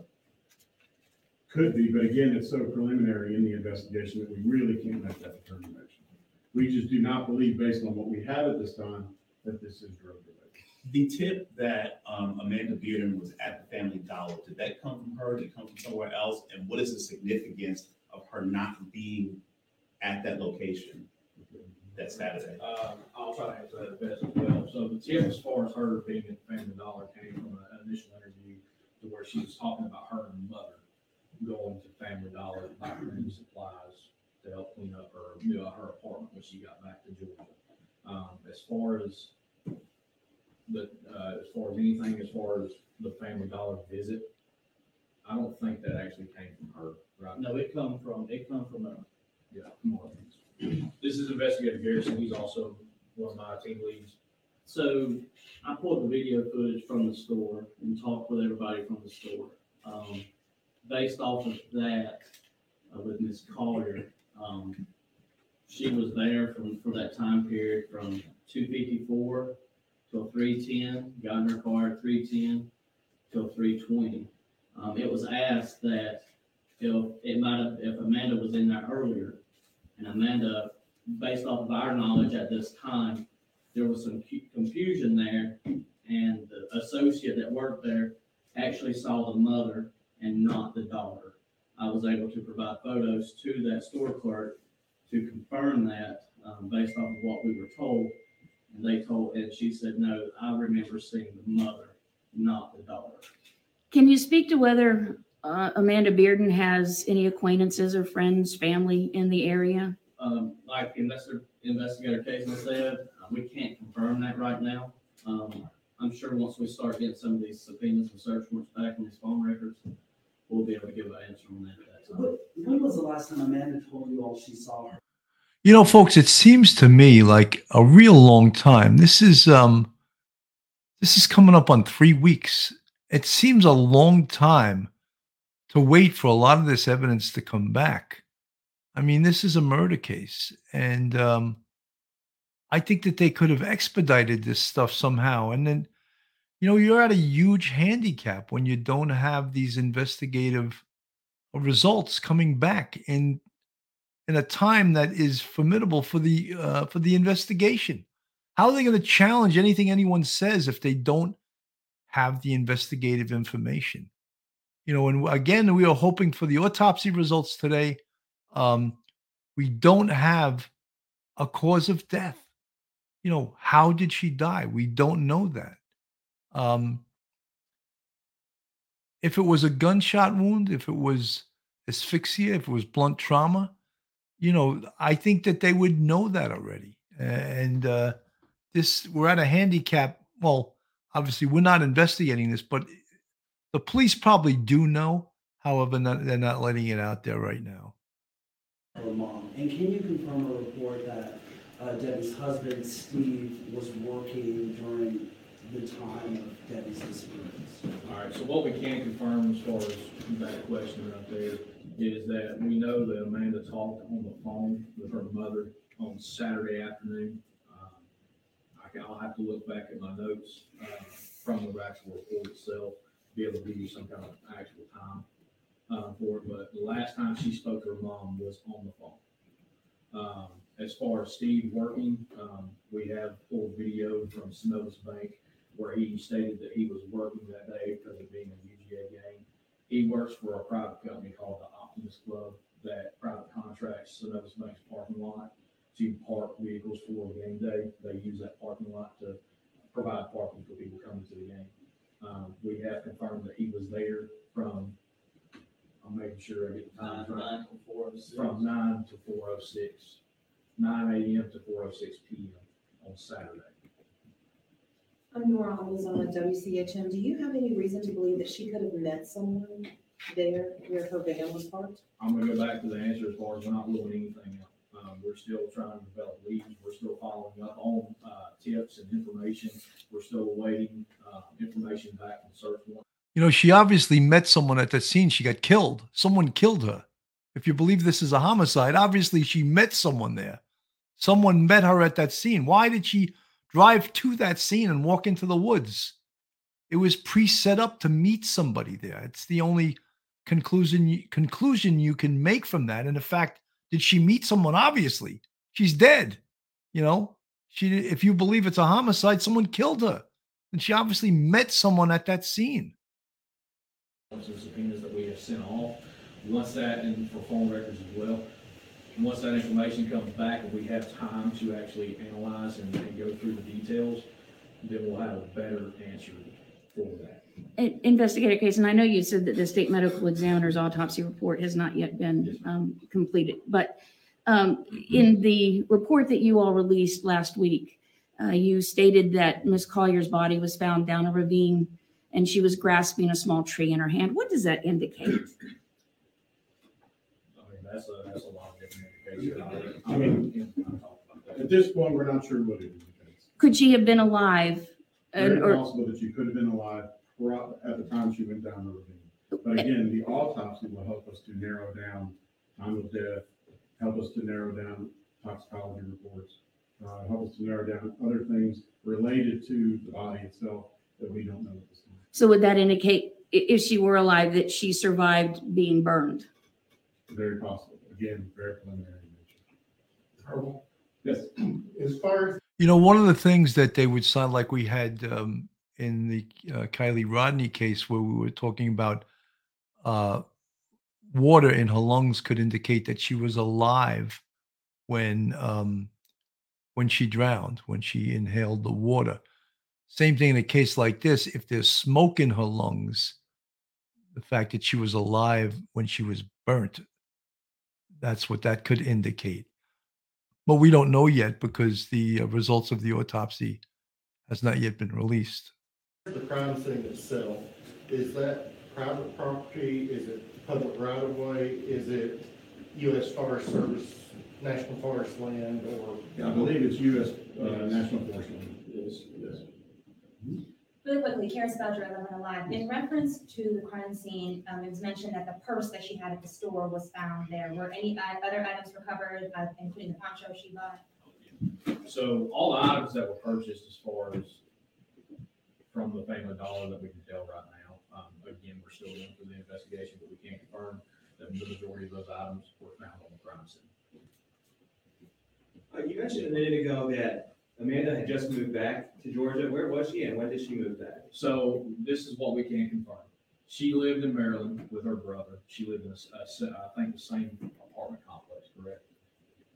Could be, but again, it's so preliminary in the investigation that we really can't make that determination. We just do not believe, based on what we have at this time, that this is drug related. The tip that um, Amanda Bearden was at the Family Dollar, did that come from her? Did it come from somewhere else? And what is the significance of her not being at that location that Saturday? Uh, I'll try to answer that best as well. So the tip as far as her being at Family Dollar came from an initial interview to where she was talking about her mother going to Family Dollar to buy new supplies to help clean up her, you know, her apartment when she got back to Georgia. Um, as far as the, uh, as far as anything, as far as the Family Dollar visit, I don't think that actually came from her, right? No, it come from, it come from a, Yeah, more. This is Investigator Garrison. He's also one of my team leads. so I pulled the video footage from the store and talked with everybody from the store. Um, based off of that, uh, with Ms. Collier, um, she was there from, for that time period from two fifty-four till three ten, got in her car at three ten till three twenty. Um, it was asked that if, it might have, if Amanda was in there earlier, and Amanda, based off of our knowledge at this time, there was some cu- confusion there, and the associate that worked there actually saw the mother and not the daughter. I was able to provide photos to that store clerk to confirm that, um, based off of what we were told. And they told, and she said, no, I remember seeing the mother, not the daughter. Can you speak to whether uh, Amanda Bearden has any acquaintances or friends, family in the area? Um, like Investigator, Investigator Casey said, uh, we can't confirm that right now. Um, I'm sure once we start getting some of these subpoenas and search warrants back in these phone records, we'll be able to give an answer on that at that time. When when was the last time Amanda told you all she saw her? You know, folks, it seems to me like a real long time. This is um this is coming up on 3 weeks. It seems a long time to wait for a lot of this evidence to come back. I mean, this is a murder case and um I think that they could have expedited this stuff somehow and then you know, you're at a huge handicap when you don't have these investigative results coming back in in a time that is formidable for the uh, for the investigation. How are they going to challenge anything anyone says if they don't have the investigative information? You know, and again, we are hoping for the autopsy results today. Um, we don't have a cause of death. You know, how did she die? We don't know that. Um, if it was a gunshot wound, if it was asphyxia, if it was blunt trauma, you know, I think that they would know that already. And uh, this, we're at a handicap. Well, obviously, we're not investigating this, but the police probably do know. However, not, they're not letting it out there right now. And can you confirm a report that uh, Debbie's husband, Steve, was working during the time of Debbie's disappearance? All right, so what we can confirm as far as that question right there is that we know that Amanda talked on the phone with her mother on Saturday afternoon. Can, I'll have to look back at my notes, uh, from the actual report itself, be able to give you some kind of actual time, uh, for it, but the last time she spoke to her mom was on the phone. Um, as far as Steve working, um, we have full video from Synovus Bank where he stated that he was working that day because of being a UGA game. He works for a private company called the Optimus Club that private contracts Synovus Bank's parking lot to park vehicles for game day. They use that parking lot to provide parking for people coming to the game. Um, we have confirmed that he was there from, I'm making sure I get the times right. From nine to four oh six, nine AM to four oh six PM on Saturday. I'm Nora Almazan at WCHM. Do you have any reason to believe that she could have met someone there where her van was parked? I'm gonna go back to the answer as far as we're not ruling anything out. Um, we're still trying to develop leads, we're still following up on, uh, tips and information. We're still awaiting, uh, information back from search warrant. You know, she obviously met someone at that scene. She got killed. Someone killed her. If you believe this is a homicide, obviously she met someone there. Someone met her at that scene. Why did she drive to that scene and walk into the woods? It was pre-set up to meet somebody there. It's the only conclusion conclusion you can make from that. And in fact, did she meet someone? Obviously, she's dead. You know, she if you believe it's a homicide, someone killed her. And she obviously met someone at that scene. Subpoenas that we have sent off. Once that, and for phone records as well, once that information comes back and we have time to actually analyze and, and go through the details, then we'll have a better answer for that. In- Investigator case, and I know you said that the state medical examiner's autopsy report has not yet been um, completed, but um, in the report that you all released last week, uh, you stated that Ms. Collier's body was found down a ravine and she was grasping a small tree in her hand. What does that indicate? I mean, that's a, that's a lot of different indications. I mean- I'll talk about that. At this point, we're not sure what it indicates. Could she have been alive? and- Very or- possible that she could have been alive pro- at the time she went down the ravine. But again, the autopsy will help us to narrow down time of death, help us to narrow down toxicology reports, uh, help us to narrow down other things related to the body itself that we don't know at this time. So would that indicate, i- if she were alive, that she survived being burned? Very possible. Again, very preliminary. In Yes. As far as You know, one of the things that they would sound like we had um, in the uh, Kiely Rodni case, where we were talking about uh, water in her lungs, could indicate that she was alive when um, when she drowned, when she inhaled the water. Same thing in a case like this. If there's smoke in her lungs, the fact that she was alive when she was burnt, that's what that could indicate. But we don't know yet because the uh, results of the autopsy has not yet been released. the crime scene itself, is that private property? Is it public right of way? Is it U.S. Forest Service national forest land or? I believe it's US, uh, National Forest Land. Yes. Yes. Really quickly, Karen Spelger, Eleven Alive. In reference to the crime scene, um, it was mentioned that the purse that she had at the store was found there. Were any uh, other items recovered, uh, including the poncho she bought? So all the items that were purchased as far as from the Family Dollar that we can tell right now, um, again, we're still going through the investigation, but we can't confirm that the majority of those items were found on the crime scene. Uh, you mentioned a minute ago that Amanda had just moved back to Georgia. Where was she and when did she move back? So this is what we can confirm. She lived in Maryland with her brother. She lived in I think the same apartment complex, correct?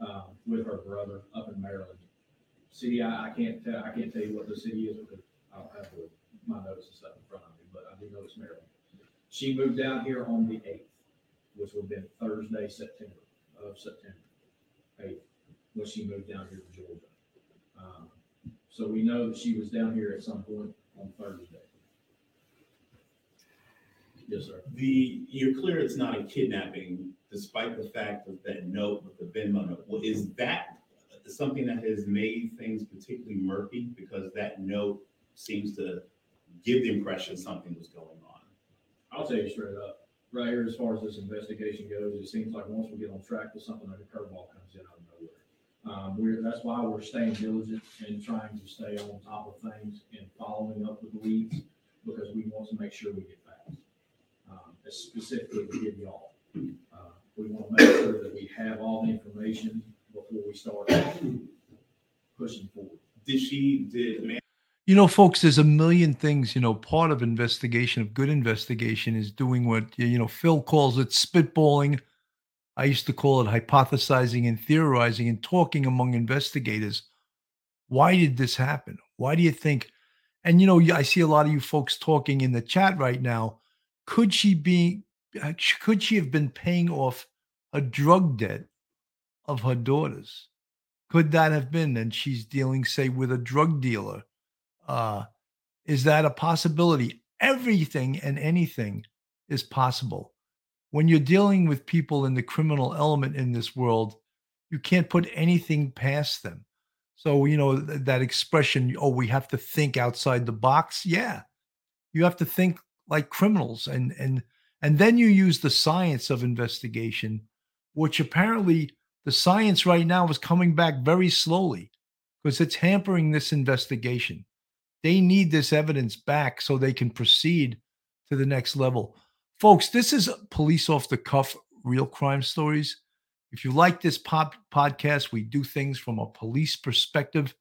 Um, with her brother up in Maryland. City, I, I can't tell, I can't tell you what the city is because I don't have the, my and stuff in front of me, but I do know it's Maryland. She moved down here on the eighth, which would have been Thursday, September, of September, eighth, when she moved down here to Georgia. Um, So we know that she was down here at some point on Thursday. Yes, sir. The, you're clear it's not a kidnapping, despite the fact of that note with the Venmo note. Well, is that something that has made things particularly murky? Because that note seems to give the impression something was going on. I'll tell you straight up, right here, as far as this investigation goes, it seems like once we get on track with something, like a curveball comes in out of nowhere. Um, we're, that's why we're staying diligent and trying to stay on top of things and following up with the leads, because we want to make sure we get facts. Um, specifically to give y'all. Uh, we want to make sure that we have all the information before we start pushing forward. Did she, did Amanda You know, folks, there's a million things. You know, part of investigation, of good investigation, is doing what, you know, Phil calls it spitballing. I used to call it hypothesizing and theorizing and talking among investigators. Why did this happen? Why do you think? And, you know, I see a lot of you folks talking in the chat right now. Could she be, uh, could she have been paying off a drug debt of her daughters? Could that have been? And she's dealing, say, with a drug dealer uh, is that a possibility? Everything and anything is possible. When you're dealing with people in the criminal element in this world, you can't put anything past them. So, you know, th- that expression, oh, we have to think outside the box. Yeah. You have to think like criminals and and and then you use the science of investigation, which apparently the science right now is coming back very slowly because it's hampering this investigation they need this evidence back so they can proceed to the next level. Folks, this is police off the cuff real crime stories. If you like this pop podcast, we do things from a police perspective.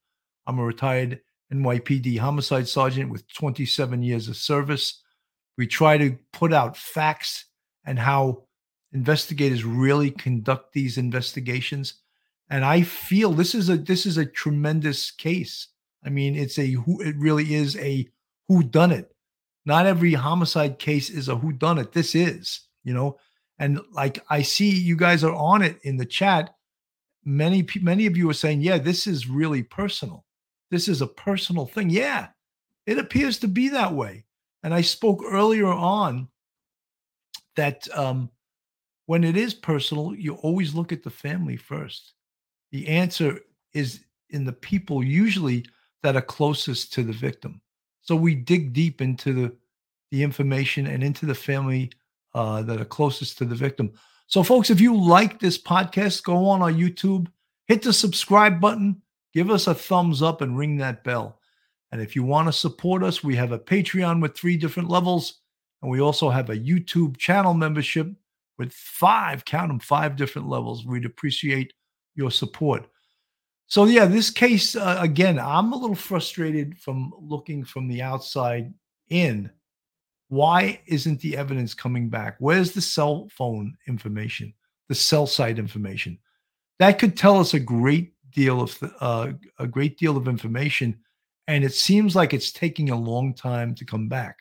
I'm a retired NYPD homicide sergeant with 27 years of service. We try to put out facts and how investigators really conduct these investigations. And I feel this is a this is a tremendous case. I mean, it's a who it really is a who done it. Not every homicide case is a who done it. This is, you know, and like I see you guys are on it in the chat. Many many of you are saying, "Yeah, this is really personal. This is a personal thing." Yeah, it appears to be that way. And I spoke earlier on that um, when it is personal, you always look at the family first. The answer is in the people usually that are closest to the victim. So we dig deep into the the information and into the family uh, that are closest to the victim. So, folks, if you like this podcast, go on our YouTube, hit the subscribe button, give us a thumbs up, and ring that bell. And if you want to support us, we have a Patreon with three different levels, and we also have a YouTube channel membership with five, count them, five different levels. We'd appreciate your support. So yeah, this case uh, again, I'm a little frustrated from looking from the outside in. Why isn't the evidence coming back? Where's the cell phone information, the cell site information? That could tell us a great deal of uh, a great deal of information, and it seems like it's taking a long time to come back.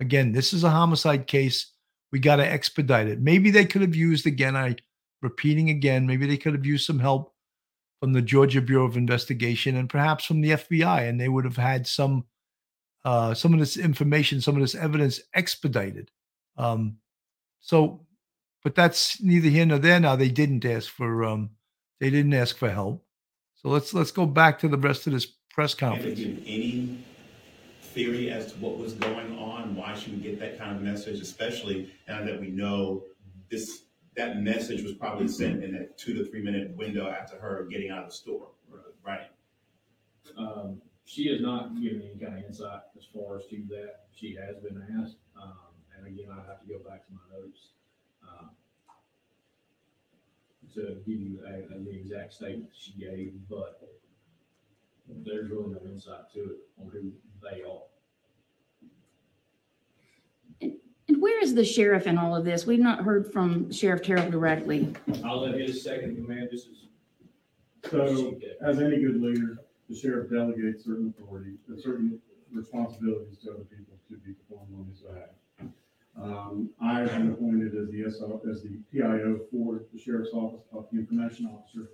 Again, this is a homicide case. We got to expedite it. Maybe they could have used again. I repeating again. Maybe they could have used some help from the Georgia Bureau of Investigation and perhaps from the FBI, and they would have had some uh, some of this information, some of this evidence expedited. Um, so, but that's neither here nor there. Now they didn't ask for um, They didn't ask for help. So let's let's go back to the rest of this press conference. give any theory as to what was going on, why she would get that kind of message, especially now that we know this, that message was probably sent in that two to three minute window after her getting out of the store, right? Um, she has not given any kind of insight as far as to that. She has been asked, um, and again, I have to go back to my notes. um, To give you a, a- the exact statement she gave, but there's really no insight to it on who they are. And where is the sheriff in all of this? We've not heard from Sheriff Terrell directly. I'll let his second command, this is. So, as any good leader, the sheriff delegates certain authority, and certain responsibilities to other people to be performed on his behalf. Um, I have been appointed as the SO, as the PIO for the sheriff's office, of the Information Officer.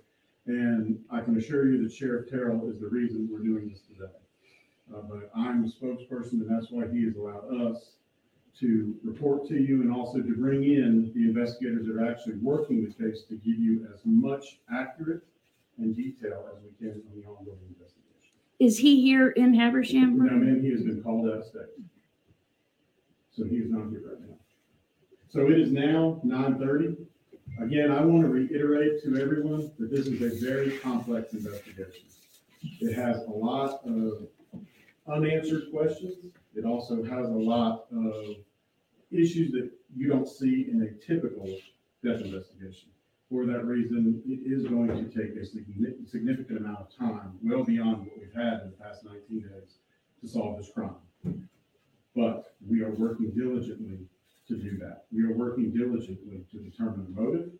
And I can assure you that Sheriff Terrell is the reason we're doing this today. Uh, but I'm the spokesperson, and that's why he has allowed us to report to you and also to bring in the investigators that are actually working the case to give you as much accurate and detail as we can on the ongoing investigation. Is he here in Now, Habersham? man, he has been called out of state. So he is not here right now. So it is now nine thirty. Again, I want to reiterate to everyone that this is a very complex investigation. It has a lot of unanswered questions. It also has a lot of issues that you don't see in a typical death investigation. For that reason, it is going to take a signi- significant amount of time, well beyond what we've had in the past nineteen days to solve this crime. But we are working diligently to do that. We are working diligently to determine the motive,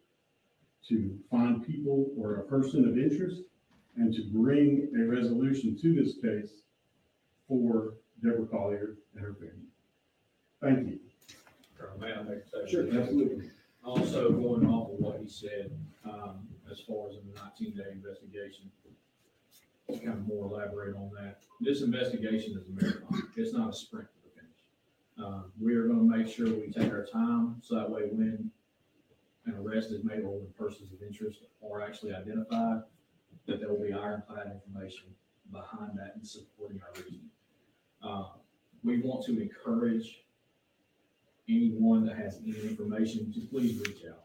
to find people or a person of interest, and to bring a resolution to this case for Deborah Collier and her family. Thank you. Or May I make a statement? Sure, absolutely. Also, going off of what he said, um, as far as the nineteen day investigation. To kind of more elaborate on that, this investigation is a marathon, it's not a sprint to the finish. Um, we are gonna make sure we take our time, so that way when an arrest is made or when persons of interest are actually identified, that there will be ironclad information behind that and supporting our reasoning. Uh, we want to encourage anyone that has any information to please reach out.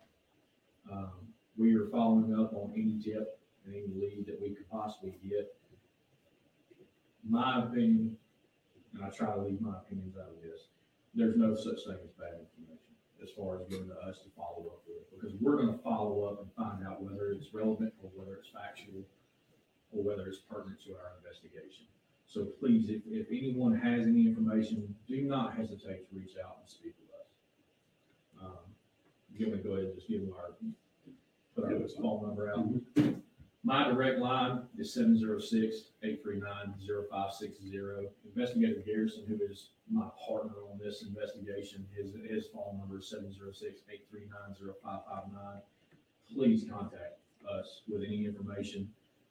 Um, we are following up on any tip and any lead that we could possibly get. My opinion, and I try to leave my opinions out of this, there's no such thing as bad information as far as given to us to follow up with, because we're gonna follow up and find out whether it's relevant or whether it's factual or whether it's pertinent to our investigation. So please, if, if anyone has any information, do not hesitate to reach out and speak with us. Um, Give me, go ahead and just give them our, put our phone number out. My direct line is 706-839-0560. Investigator Garrison, who is my partner on this investigation, his, his phone number is 706-839-0559. Please contact us with any information.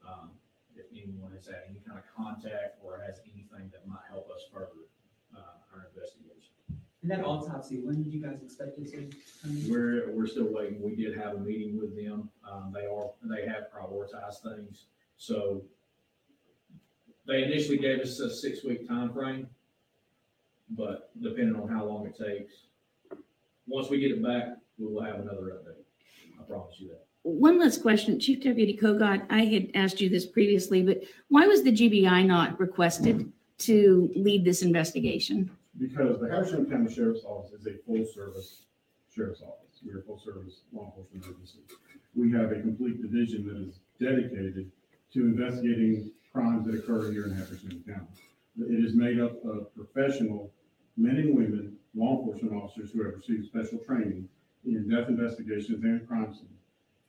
Um, if anyone has had any kind of contact or has anything that might help us further, uh, our investigation. And that autopsy, when did you guys expect it to come in? We're, we're still waiting. We did have a meeting with them. Um, they are, they have prioritized things. So they initially gave us a six-week time frame, but depending on how long it takes, once we get it back, we will have another update. I promise you that. One last question, Chief Deputy Kogod, I had asked you this previously, but why was the GBI not requested to lead this investigation? Because the Habersham County Sheriff's Office is a full-service sheriff's office. We're a full-service law enforcement agency. We have a complete division that is dedicated to investigating crimes that occur here in Habersham County. It is made up of professional men and women, law enforcement officers who have received special training in death investigations and crime scenes.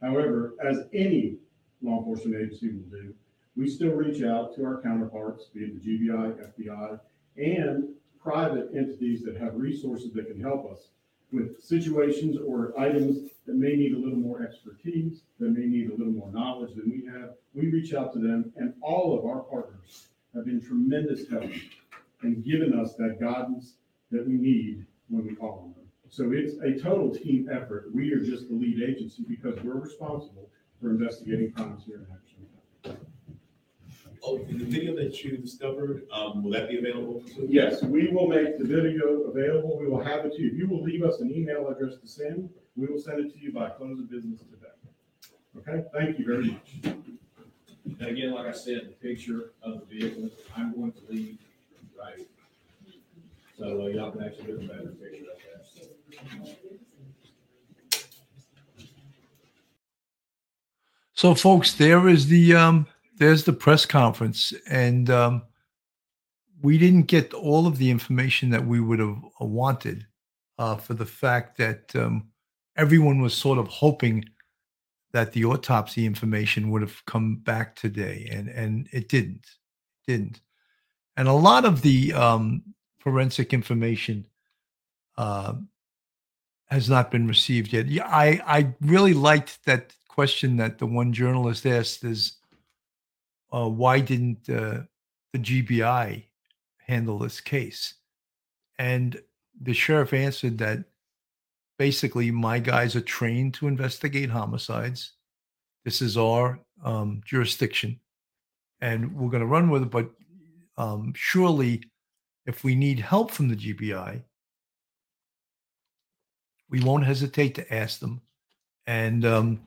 However, as any law enforcement agency will do, we still reach out to our counterparts, be it the GBI, FBI, and private entities that have resources that can help us with situations or items that may need a little more expertise, that may need a little more knowledge than we have. We reach out to them and all of our partners have been tremendous help and given us that guidance that we need when we call on them. So it's a total team effort. We are just the lead agency because we're responsible for investigating crimes here in Habersham. Oh, the video that you discovered, um, will that be available? to- Yes, we will make the video available. We will have it to you. If you will leave us an email address to send, we will send it to you by close of business today. Okay, thank you very much. And again, like I said, the picture of the vehicle, I'm going to leave, right? So uh, y'all can actually get a better picture of that. So, folks, there is the um, there's the press conference, and um, we didn't get all of the information that we would have wanted uh, for the fact that um, everyone was sort of hoping that the autopsy information would have come back today, and and it didn't, didn't, and a lot of the um, forensic information. Uh, has not been received yet. Yeah, I I really liked that question that the one journalist asked is, uh, why didn't uh, the GBI handle this case? And the sheriff answered that basically my guys are trained to investigate homicides. This is our um, jurisdiction, and we're going to run with it. But um, surely, if we need help from the GBI, we won't hesitate to ask them. And um,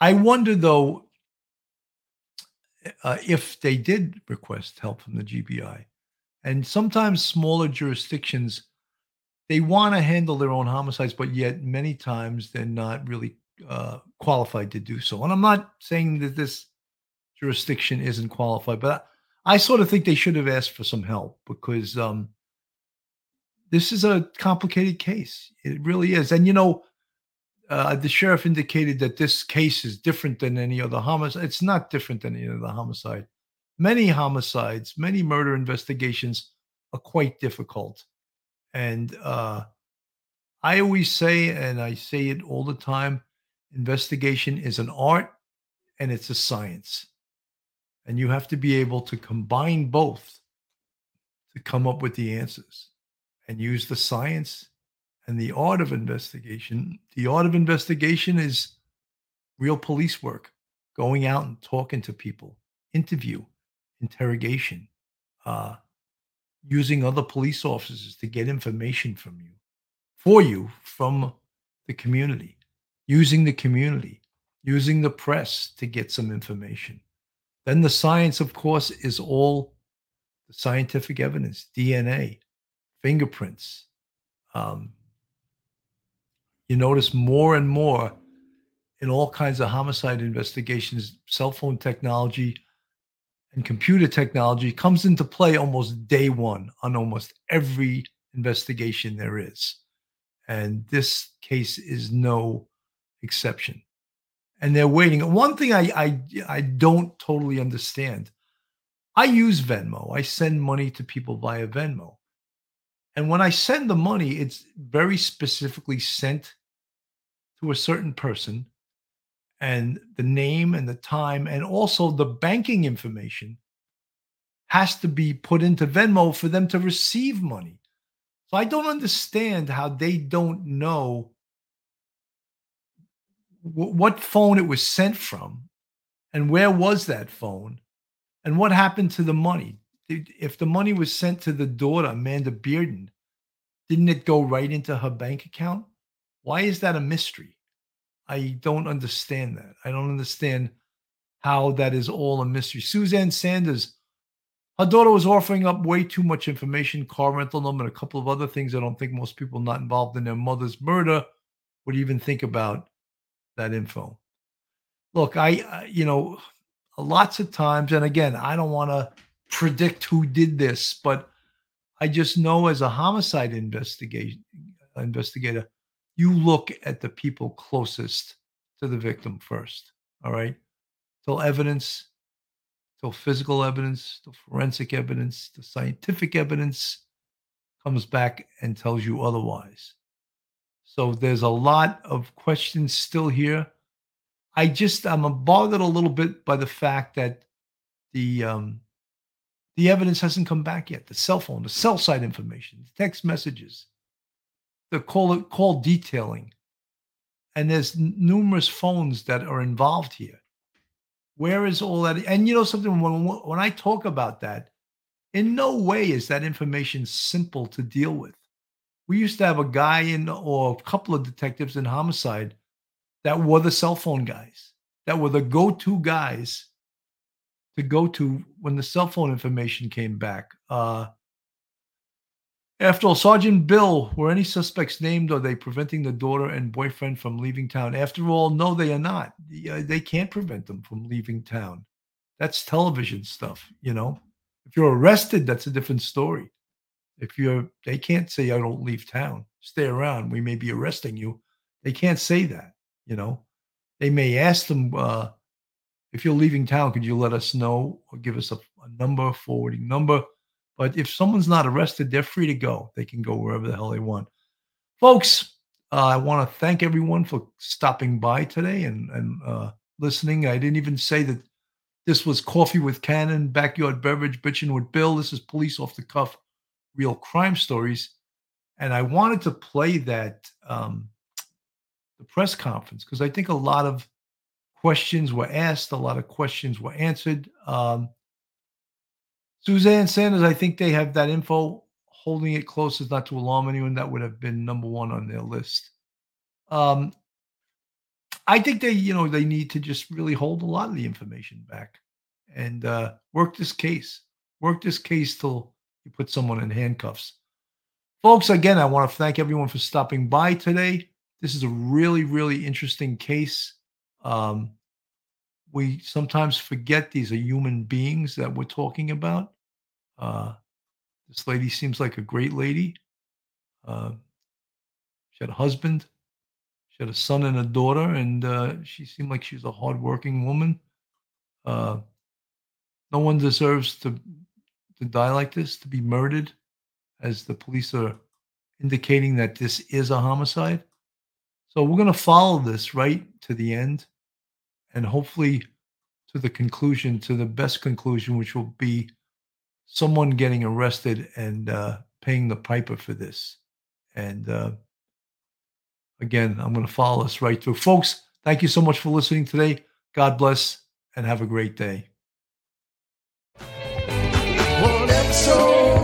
I wonder, though, uh, if they did request help from the GBI. And sometimes smaller jurisdictions, they want to handle their own homicides, but yet many times they're not really uh, qualified to do so. And I'm not saying that this jurisdiction isn't qualified, but I, I sort of think they should have asked for some help because um, this is a complicated case. It really is. And you know, uh, the sheriff indicated that this case is different than any other homicide. It's not different than any other homicide. Many homicides, many murder investigations are quite difficult. And uh, I always say, and I say it all the time investigation is an art and it's a science. And you have to be able to combine both to come up with the answers and use the science and the art of investigation. The art of investigation is real police work, going out and talking to people, interview, interrogation, uh, using other police officers to get information from you, for you, from the community, using the community, using the press to get some information. Then the science, of course, is all the scientific evidence, DNA, fingerprints. Um, you notice more and more in all kinds of homicide investigations, cell phone technology and computer technology comes into play almost day one on almost every investigation there is. And this case is no exception. And they're waiting. One thing I, I, I don't totally understand I use Venmo, I send money to people via Venmo. And when I send the money, it's very specifically sent to a certain person and the name and the time and also the banking information has to be put into Venmo for them to receive money. So I don't understand how they don't know w- what phone it was sent from and where was that phone and what happened to the money. If the money was sent to the daughter, Amanda Bearden, didn't it go right into her bank account? Why is that a mystery? I don't understand that. I don't understand how that is all a mystery. Suzanne Sanders, her daughter was offering up way too much information, car rental number, and a couple of other things. I don't think most people not involved in their mother's murder would even think about that info. Look, I, you know, lots of times, and again, I don't want to predict who did this, but I just know as a homicide investigation investigator, you look at the people closest to the victim first. All right. Till evidence, till physical evidence, till forensic evidence, the scientific evidence comes back and tells you otherwise. So there's a lot of questions still here. I just I'm bothered a little bit by the fact that the um, the evidence hasn't come back yet. The cell phone, the cell site information, the text messages, the call call detailing. and there's numerous phones that are involved here. Where is all that? And you know something, when, when I talk about that, in no way is that information simple to deal with. We used to have a guy in, or a couple of detectives in homicide that were the cell phone guys, that were the go to guys to go to when the cell phone information came back. Uh, after all, Sergeant Bill, were any suspects named? Are they preventing the daughter and boyfriend from leaving town? After all, no, they are not. Uh, They can't prevent them from leaving town. That's television stuff, you know. If you're arrested, that's a different story. If you're, they can't say, I don't leave town, stay around. We may be arresting you. They can't say that, you know. They may ask them, uh, if you're leaving town, could you let us know or give us a, a number, forwarding number? But if someone's not arrested, they're free to go. They can go wherever the hell they want. Folks, uh, I want to thank everyone for stopping by today and, and uh, listening. I didn't even say that this was Coffee with Cannon, Backyard Beverage, Bitching with Bill. This is Police Off the Cuff, Real Crime Stories. And I wanted to play that, um, the press conference, because I think a lot of questions were asked, a lot of questions were answered. Um, Suzanne Sanders, I think they have that info. Holding it close as not to alarm anyone. That would have been number one on their list. Um, I think they, you know, they need to just really hold a lot of the information back and uh, work this case. Work this case till you put someone in handcuffs. Folks, again, I want to thank everyone for stopping by today. This is a really, really interesting case. Um, we sometimes forget these are human beings that we're talking about. Uh, this lady seems like a great lady. Uh, she had a husband, she had a son and a daughter, and uh, she seemed like she's a hardworking woman. Uh, no one deserves to to die like this, to be murdered, as the police are indicating that this is a homicide. So we're going to follow this right to the end and hopefully to the conclusion, to the best conclusion, which will be someone getting arrested and uh, paying the piper for this. And uh, again, I'm going to follow this right through. Folks, thank you so much for listening today. God bless and have a great day. One episode.